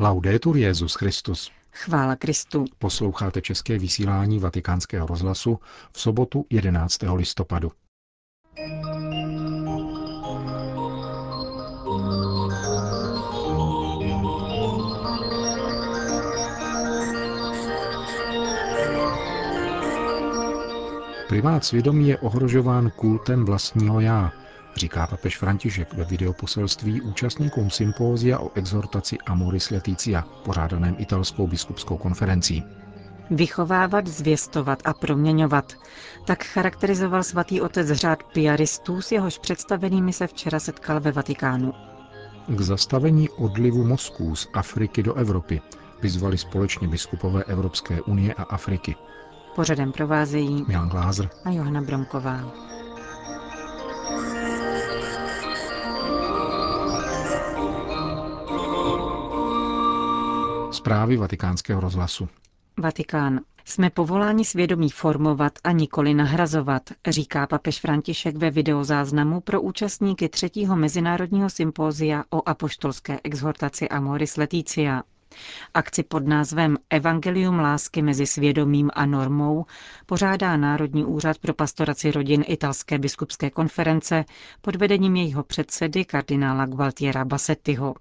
Laudetur Jezus Christus. Chvála Kristu. Posloucháte české vysílání Vatikánského rozhlasu v sobotu 11. listopadu. Primát svědomí je ohrožován kultem vlastního já, říká papež František ve videoposelství účastníkům sympózia o exhortaci Amoris Leticia, pořádaném italskou biskupskou konferencí. Vychovávat, zvěstovat a proměňovat. Tak charakterizoval svatý otec řád piaristů, s jehož představenými se včera setkal ve Vatikánu. K zastavení odlivu mozků z Afriky do Evropy vyzvali společně biskupové Evropské unie a Afriky. Pořadem provázejí Milan Glázer a Johana Bromková. Zprávy vatikánského rozhlasu. Vatikán. Jsme povoláni svědomí formovat a nikoli nahrazovat, říká papež František ve videozáznamu pro účastníky třetího mezinárodního sympózia o apoštolské exhortaci Amoris Leticia. Akci pod názvem Evangelium lásky mezi svědomím a normou pořádá Národní úřad pro pastoraci rodin italské biskupské konference pod vedením jejího předsedy kardinála Gualtiera Bassettiho.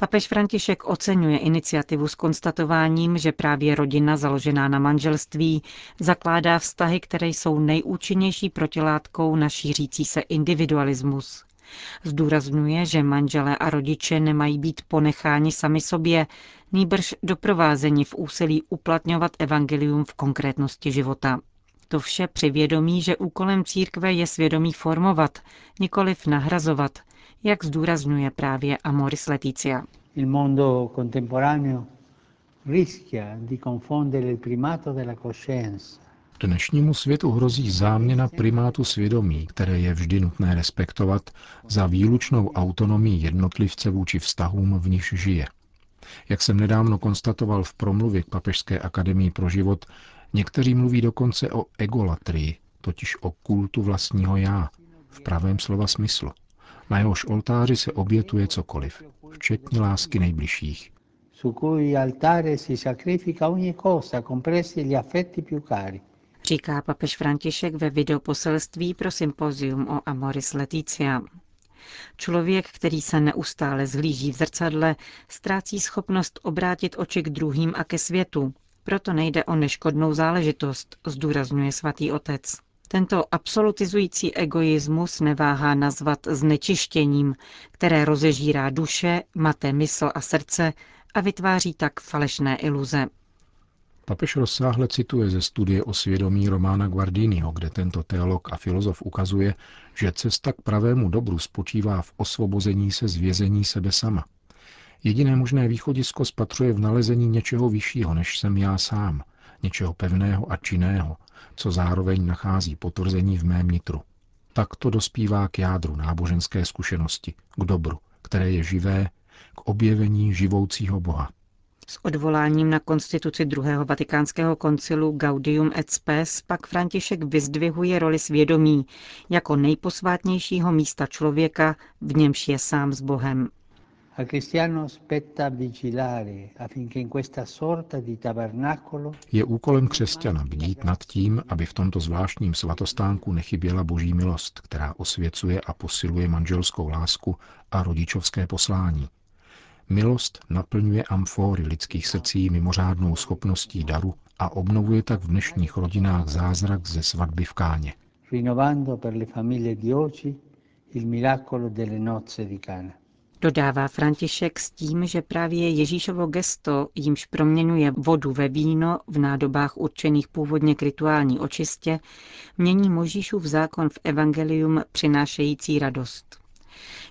Papež František oceňuje iniciativu s konstatováním, že právě rodina založená na manželství zakládá vztahy, které jsou nejúčinnější protilátkou na šířící se individualismus. Zdůrazňuje, že manželé a rodiče nemají být ponecháni sami sobě, nýbrž doprovázeni v úsilí uplatňovat evangelium v konkrétnosti života. To vše při vědomí, že úkolem církve je svědomí formovat, nikoliv nahrazovat, jak zdůrazňuje právě Amoris Leticia. Il mondo contemporaneo rischia di confondere il primato della coscienza Dnešnímu světu hrozí záměna primátu svědomí, které je vždy nutné respektovat za výlučnou autonomii jednotlivce vůči vztahům, v nichž žije. Jak jsem nedávno konstatoval v promluvě k Papežské akademii pro život, někteří mluví dokonce o egolatrii, totiž o kultu vlastního já, v pravém slova smyslu. Na jehož oltáři se obětuje cokoliv, včetně lásky nejbližších. su cui altare si sacrifica ogni cosa, compresi gli affetti più cari. Říká papež František ve videoposelství pro sympozium o Amoris Leticia. Člověk, který se neustále zhlíží v zrcadle, ztrácí schopnost obrátit oči k druhým a ke světu. Proto nejde o neškodnou záležitost, zdůrazňuje svatý otec. Tento absolutizující egoismus neváhá nazvat znečištěním, které rozežírá duše, mate mysl a srdce a vytváří tak falešné iluze. Papež rozsáhle cituje ze studie o svědomí Romána Guardiniho, kde tento teolog a filozof ukazuje, že cesta k pravému dobru spočívá v osvobození se z vězení sebe sama. Jediné možné východisko spatřuje v nalezení něčeho vyššího, než jsem já sám, něčeho pevného a činného, co zároveň nachází potvrzení v mém nitru. Tak to dospívá k jádru náboženské zkušenosti, k dobru, které je živé, k objevení živoucího Boha. S odvoláním na konstituci druhého vatikánského koncilu Gaudium et Spes pak František vyzdvihuje roli svědomí jako nejposvátnějšího místa člověka, v němž je sám s Bohem. Al cristiano spetta vigilare affinché in questa sorta di tabernacolo Je úkolem křesťana bdít nad tím, aby v tomto zvláštním svatostánku nechyběla boží milost, která osvěcuje a posiluje manželskou lásku a rodičovské poslání. Milost naplňuje amfóry lidských srdcí mimořádnou schopností daru a obnovuje tak v dnešních rodinách zázrak ze svatby v Káně. rinnovando per le famiglie di oggi il miracolo delle nozze di Cana. Dodává František s tím, že právě Ježíšovo gesto, jímž proměňuje vodu ve víno v nádobách určených původně k rituální očistě, mění Možíšův zákon v evangelium přinášející radost.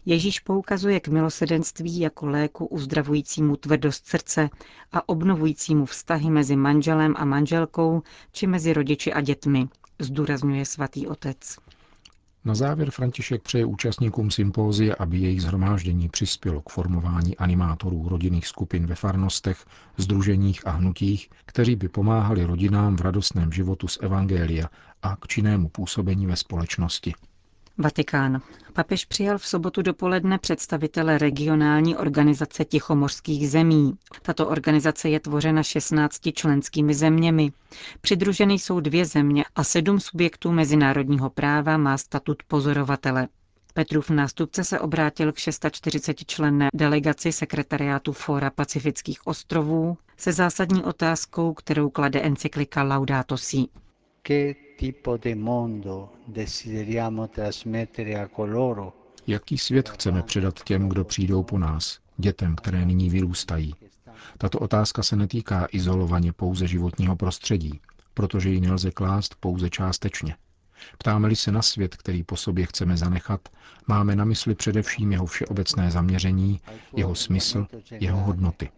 Ježíš poukazuje k milosedenství jako léku uzdravujícímu tvrdost srdce a obnovujícímu vztahy mezi manželem a manželkou či mezi rodiči a dětmi, zdůrazňuje svatý otec. Na závěr František přeje účastníkům sympózie, aby jejich zhromáždění přispělo k formování animátorů rodinných skupin ve farnostech, združeních a hnutích, kteří by pomáhali rodinám v radostném životu z Evangelia a k činnému působení ve společnosti. Vatikán. Papež přijal v sobotu dopoledne představitele regionální organizace Tichomořských zemí. Tato organizace je tvořena 16 členskými zeměmi. Přidruženy jsou dvě země a sedm subjektů mezinárodního práva má statut pozorovatele. Petrův nástupce se obrátil k 640 členné delegaci sekretariátu Fóra Pacifických ostrovů se zásadní otázkou, kterou klade encyklika Laudato Si. Jaký svět chceme předat těm, kdo přijdou po nás, dětem, které nyní vyrůstají? Tato otázka se netýká izolovaně pouze životního prostředí, protože ji nelze klást pouze částečně. Ptáme-li se na svět, který po sobě chceme zanechat, máme na mysli především jeho všeobecné zaměření, jeho smysl, jeho hodnoty.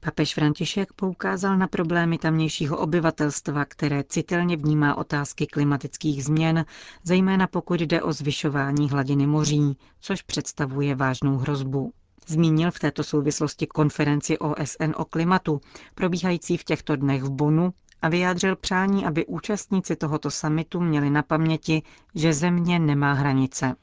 Papež František poukázal na problémy tamnějšího obyvatelstva, které citelně vnímá otázky klimatických změn, zejména pokud jde o zvyšování hladiny moří, což představuje vážnou hrozbu. Zmínil v této souvislosti konferenci OSN o klimatu, probíhající v těchto dnech v Bonu a vyjádřil přání, aby účastníci tohoto samitu měli na paměti, že země nemá hranice.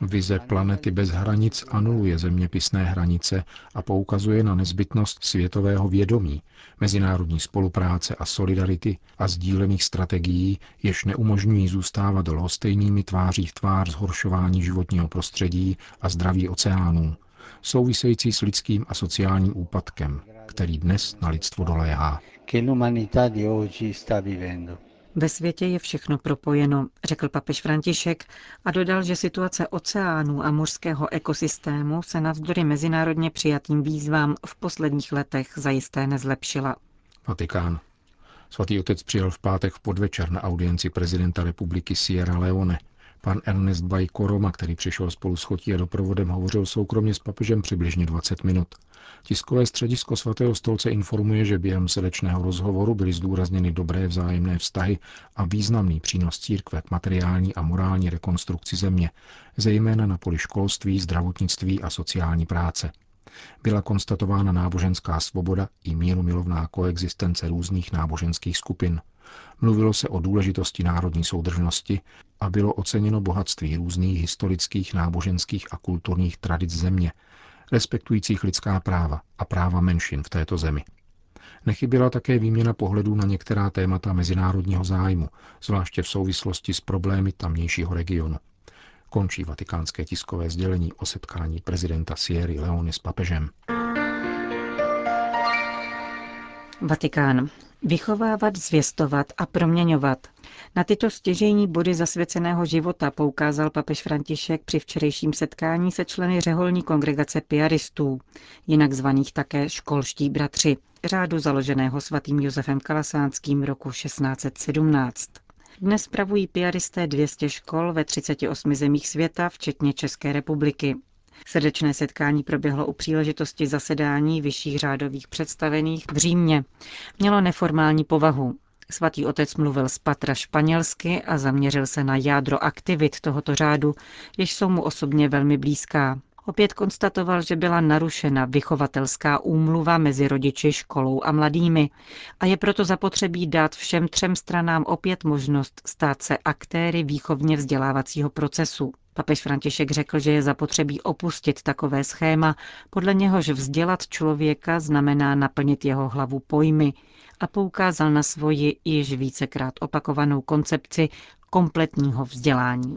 Vize planety bez hranic anuluje zeměpisné hranice a poukazuje na nezbytnost světového vědomí, mezinárodní spolupráce a solidarity a sdílených strategií, jež neumožňují zůstávat lhostejnými tváří v tvář zhoršování životního prostředí a zdraví oceánů, související s lidským a sociálním úpadkem, který dnes na lidstvo doléhá. Ve světě je všechno propojeno, řekl papež František a dodal, že situace oceánů a mořského ekosystému se navzdory mezinárodně přijatým výzvám v posledních letech zajisté nezlepšila. Vatikán. Svatý otec přijel v pátek v podvečer na audienci prezidenta republiky Sierra Leone. Pan Ernest Bajkoroma, který přišel spolu s chotí a doprovodem, hovořil soukromně s papežem přibližně 20 minut. Tiskové středisko svatého stolce informuje, že během srdečného rozhovoru byly zdůrazněny dobré vzájemné vztahy a významný přínos církve k materiální a morální rekonstrukci země, zejména na poli školství, zdravotnictví a sociální práce. Byla konstatována náboženská svoboda i míru milovná koexistence různých náboženských skupin. Mluvilo se o důležitosti národní soudržnosti a bylo oceněno bohatství různých historických, náboženských a kulturních tradic země, respektujících lidská práva a práva menšin v této zemi. Nechyběla také výměna pohledů na některá témata mezinárodního zájmu, zvláště v souvislosti s problémy tamnějšího regionu. Končí vatikánské tiskové sdělení o setkání prezidenta Sierra Leone s papežem. Vatikán. Vychovávat, zvěstovat a proměňovat. Na tyto stěžejní body zasvěceného života poukázal papež František při včerejším setkání se členy řeholní kongregace piaristů, jinak zvaných také školští bratři, řádu založeného svatým Josefem Kalasánským roku 1617. Dnes spravují piaristé 200 škol ve 38 zemích světa, včetně České republiky. Srdečné setkání proběhlo u příležitosti zasedání vyšších řádových představených v Římě. Mělo neformální povahu. Svatý otec mluvil z patra španělsky a zaměřil se na jádro aktivit tohoto řádu, jež jsou mu osobně velmi blízká. Opět konstatoval, že byla narušena vychovatelská úmluva mezi rodiči, školou a mladými a je proto zapotřebí dát všem třem stranám opět možnost stát se aktéry výchovně vzdělávacího procesu. Papež František řekl, že je zapotřebí opustit takové schéma, podle něhož vzdělat člověka znamená naplnit jeho hlavu pojmy a poukázal na svoji již vícekrát opakovanou koncepci kompletního vzdělání.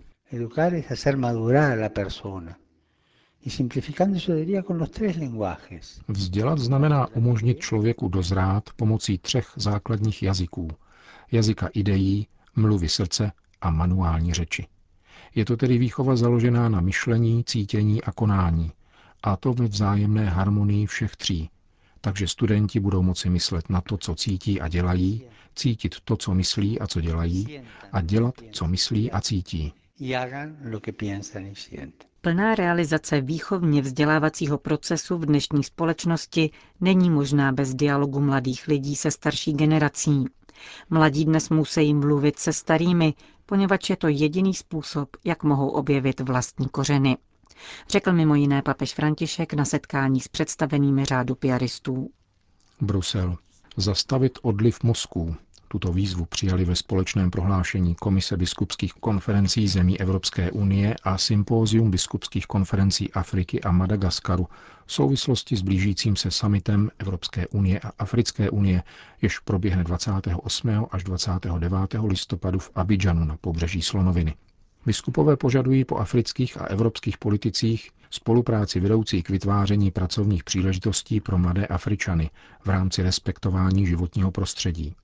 Vzdělat znamená umožnit člověku dozrát pomocí třech základních jazyků. Jazyka ideí, mluvy srdce a manuální řeči. Je to tedy výchova založená na myšlení, cítění a konání, a to ve vzájemné harmonii všech tří. Takže studenti budou moci myslet na to, co cítí a dělají, cítit to, co myslí a co dělají, a dělat, co myslí a cítí. Plná realizace výchovně vzdělávacího procesu v dnešní společnosti není možná bez dialogu mladých lidí se starší generací. Mladí dnes musí mluvit se starými, poněvadž je to jediný způsob, jak mohou objevit vlastní kořeny. Řekl mimo jiné papež František na setkání s představenými řádu piaristů. Brusel. Zastavit odliv mozků. Tuto výzvu přijali ve společném prohlášení Komise biskupských konferencí zemí Evropské unie a Sympózium biskupských konferencí Afriky a Madagaskaru v souvislosti s blížícím se summitem Evropské unie a Africké unie, jež proběhne 28. až 29. listopadu v Abidžanu na pobřeží Slonoviny. Biskupové požadují po afrických a evropských politicích spolupráci vedoucí k vytváření pracovních příležitostí pro mladé Afričany v rámci respektování životního prostředí.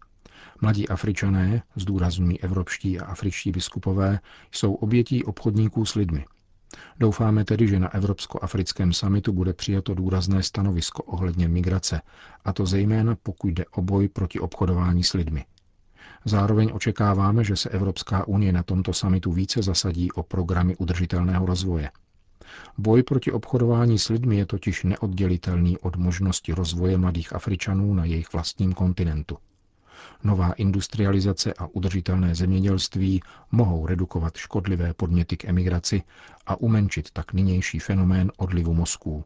Mladí Afričané, zdůrazňují evropští a afričtí biskupové, jsou obětí obchodníků s lidmi. Doufáme tedy, že na Evropsko-africkém samitu bude přijato důrazné stanovisko ohledně migrace, a to zejména pokud jde o boj proti obchodování s lidmi. Zároveň očekáváme, že se Evropská unie na tomto samitu více zasadí o programy udržitelného rozvoje. Boj proti obchodování s lidmi je totiž neoddělitelný od možnosti rozvoje mladých Afričanů na jejich vlastním kontinentu. Nová industrializace a udržitelné zemědělství mohou redukovat škodlivé podněty k emigraci a umenčit tak nynější fenomén odlivu mozků.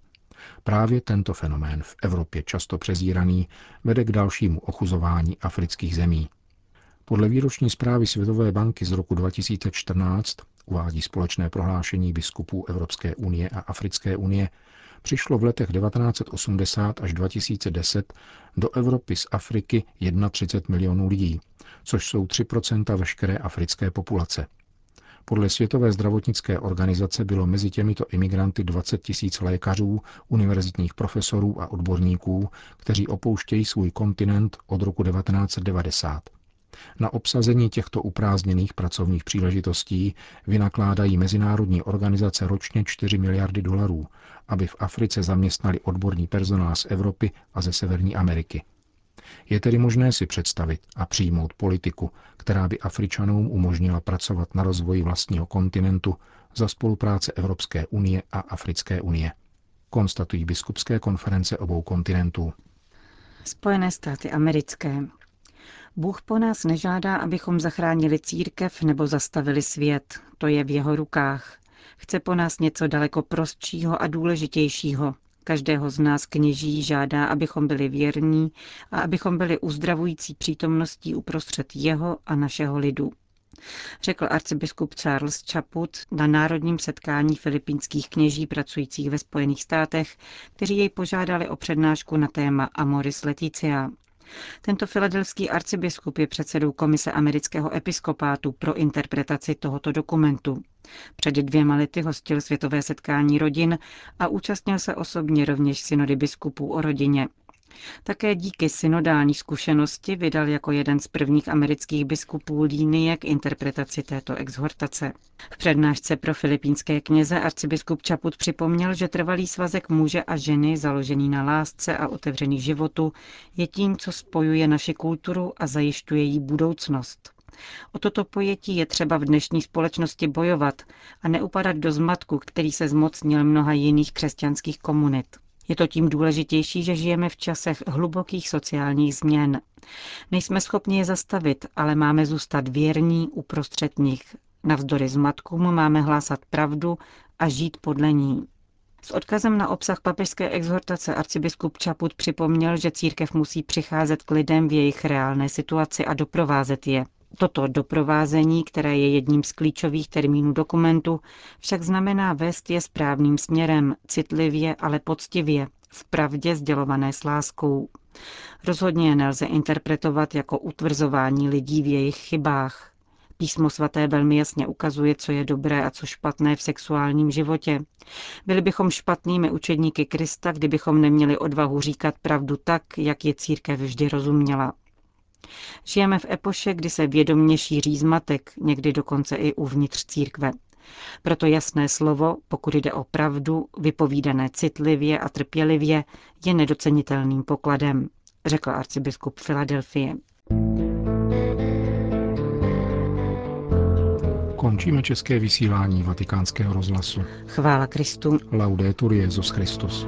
Právě tento fenomén v Evropě často přezíraný vede k dalšímu ochuzování afrických zemí. Podle výroční zprávy Světové banky z roku 2014 uvádí společné prohlášení biskupů Evropské unie a Africké unie, přišlo v letech 1980 až 2010 do Evropy z Afriky 31 milionů lidí, což jsou 3% veškeré africké populace. Podle Světové zdravotnické organizace bylo mezi těmito imigranty 20 tisíc lékařů, univerzitních profesorů a odborníků, kteří opouštějí svůj kontinent od roku 1990. Na obsazení těchto uprázdněných pracovních příležitostí vynakládají mezinárodní organizace ročně 4 miliardy dolarů, aby v Africe zaměstnali odborný personál z Evropy a ze Severní Ameriky. Je tedy možné si představit a přijmout politiku, která by Afričanům umožnila pracovat na rozvoji vlastního kontinentu za spolupráce Evropské unie a Africké unie. Konstatují biskupské konference obou kontinentů. Spojené státy americké Bůh po nás nežádá, abychom zachránili církev nebo zastavili svět. To je v jeho rukách. Chce po nás něco daleko prostšího a důležitějšího. Každého z nás kněží žádá, abychom byli věrní a abychom byli uzdravující přítomností uprostřed jeho a našeho lidu. Řekl arcibiskup Charles Chaput na národním setkání filipínských kněží pracujících ve Spojených státech, kteří jej požádali o přednášku na téma Amoris Leticia, tento filadelský arcibiskup je předsedou Komise amerického episkopátu pro interpretaci tohoto dokumentu. Před dvěma lety hostil světové setkání rodin a účastnil se osobně rovněž synody biskupů o rodině. Také díky synodální zkušenosti vydal jako jeden z prvních amerických biskupů línie k interpretaci této exhortace. V přednášce pro filipínské kněze arcibiskup Čaput připomněl, že trvalý svazek muže a ženy, založený na lásce a otevřený životu, je tím, co spojuje naši kulturu a zajišťuje jí budoucnost. O toto pojetí je třeba v dnešní společnosti bojovat a neupadat do zmatku, který se zmocnil mnoha jiných křesťanských komunit. Je to tím důležitější, že žijeme v časech hlubokých sociálních změn. Nejsme schopni je zastavit, ale máme zůstat věrní uprostřed nich. Navzdory zmatkům máme hlásat pravdu a žít podle ní. S odkazem na obsah papežské exhortace arcibiskup Čaput připomněl, že církev musí přicházet k lidem v jejich reálné situaci a doprovázet je. Toto doprovázení, které je jedním z klíčových termínů dokumentu, však znamená vést je správným směrem, citlivě, ale poctivě, v pravdě sdělované s láskou. Rozhodně je nelze interpretovat jako utvrzování lidí v jejich chybách. Písmo svaté velmi jasně ukazuje, co je dobré a co špatné v sexuálním životě. Byli bychom špatnými učedníky Krista, kdybychom neměli odvahu říkat pravdu tak, jak je církev vždy rozuměla. Žijeme v epoše, kdy se vědomně šíří zmatek, někdy dokonce i uvnitř církve. Proto jasné slovo, pokud jde o pravdu, vypovídané citlivě a trpělivě, je nedocenitelným pokladem, řekl arcibiskup Filadelfie. Končíme české vysílání vatikánského rozhlasu. Chvála Kristu. Laudetur Jezus Christus.